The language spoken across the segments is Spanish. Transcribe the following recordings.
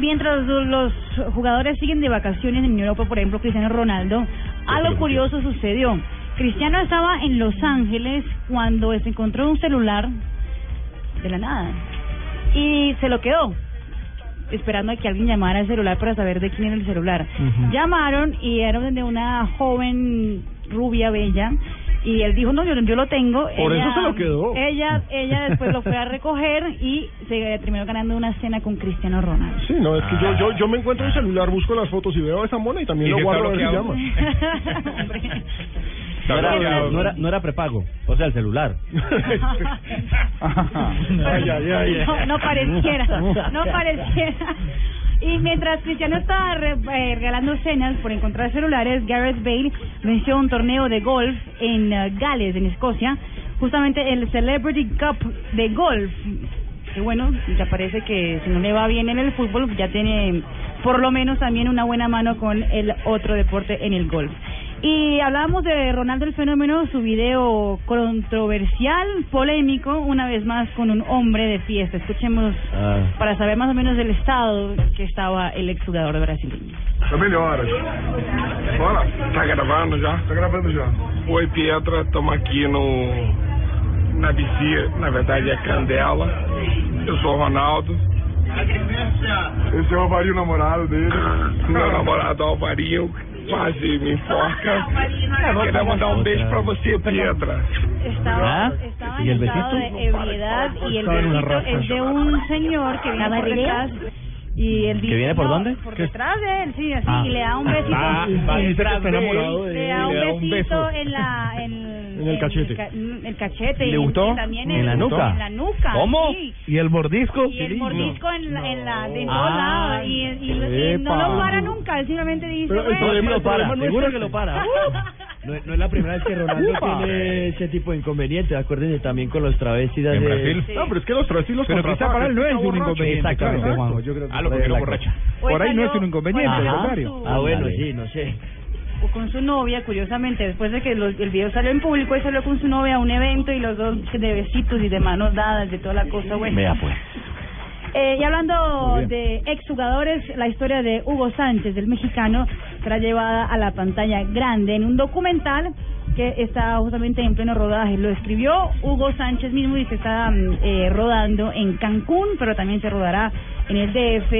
Mientras los jugadores siguen de vacaciones en Europa, por ejemplo, Cristiano Ronaldo, algo curioso sucedió. Cristiano estaba en Los Ángeles cuando se encontró un celular de la nada y se lo quedó esperando a que alguien llamara al celular para saber de quién era el celular. Llamaron y era de una joven rubia bella y él dijo, no, yo, yo lo tengo. Por eso se lo quedó. Ella, ella después lo fue a recoger y se terminó ganando una cena con Cristiano Ronaldo. Sí, no, es que yo, yo, yo me encuentro en el celular, busco las fotos y veo a esa mona y también ¿Y lo guardo a ver si llama. No era, no, era, no era prepago, o sea, el celular. Ay, ay, ay. No, no pareciera, no pareciera. Y mientras Cristiano estaba eh, regalando cenas por encontrar celulares, Gareth Bale venció un torneo de golf en eh, Gales, en Escocia, justamente el Celebrity Cup de golf. Que bueno, ya parece que si no le va bien en el fútbol, ya tiene por lo menos también una buena mano con el otro deporte en el golf. Y hablábamos de Ronaldo el Fenómeno, su video controversial, polémico, una vez más con un hombre de fiesta. Escuchemos Ah. para saber más o menos del estado que estava el exjugador brasileño. Tá melhoras. Bora? Tá gravando já? Tá gravando já. Oi, Pietra, estamos aqui no na Bici, na verdade é Candela. Eu sou o Ronaldo. Esse é o Alvarinho, namorado dele. Meu namorado Alvarinho quase me enforca. Queria mandar um beijo pra você, Pietra. Estaba, ¿Ah? estaba ¿Y en el estado de besito? ebriedad y el besito es de un señor que viene por detrás. Y él dice, viene por no, dónde? Por ¿Qué? detrás de él, sí, así, Ah. y le da un besito. Ah, va y detrás de él. le da un le da un besito beso. en la en, En el cachete. ca- en el cachete ¿Le y gustó? también ¿En la el- nuca? en la nuca ¿Cómo? sí. ¿Y el mordisco? y el mordisco en la, en la de todos Ah. lados y, y- y Epa. no lo para nunca él simplemente dice Pero el problema- lo para, seguro que lo para. No, no es la primera vez que Ronaldo Upa. tiene ese tipo de inconvenientes. Acuérdense también con los travestis En Brasil. Sí. No, pero es que los sí los Pero quizá para él no es un borracho. inconveniente. Exactamente, claro. Juanjo. Yo creo que Ah, lo por que no Por ahí no es un inconveniente, al contrario. Ah, bueno, sí, no sé. o con su novia, curiosamente, después de que los- el video salió en público, él salió con su novia a un evento y los dos de besitos y de manos dadas, de toda la cosa, bueno. Vea pues. Eh, y hablando de exjugadores, la historia de Hugo Sánchez, del mexicano, será llevada a la pantalla grande en un documental que está justamente en pleno rodaje. Lo escribió Hugo Sánchez mismo y se está mm, eh, rodando en Cancún, pero también se rodará en el DF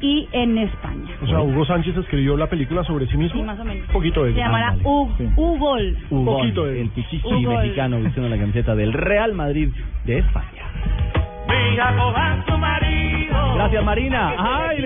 y en España. O sea, Hugo Sánchez escribió la película sobre sí mismo. Sí, más o menos. Un poquito de Se llamará Ándale. U- Sí. Ugol. Un Hugo, poquito de- el pichichi Hugo. mexicano vistiendo la camiseta del Real Madrid de España. Gracias, Marina. Ay,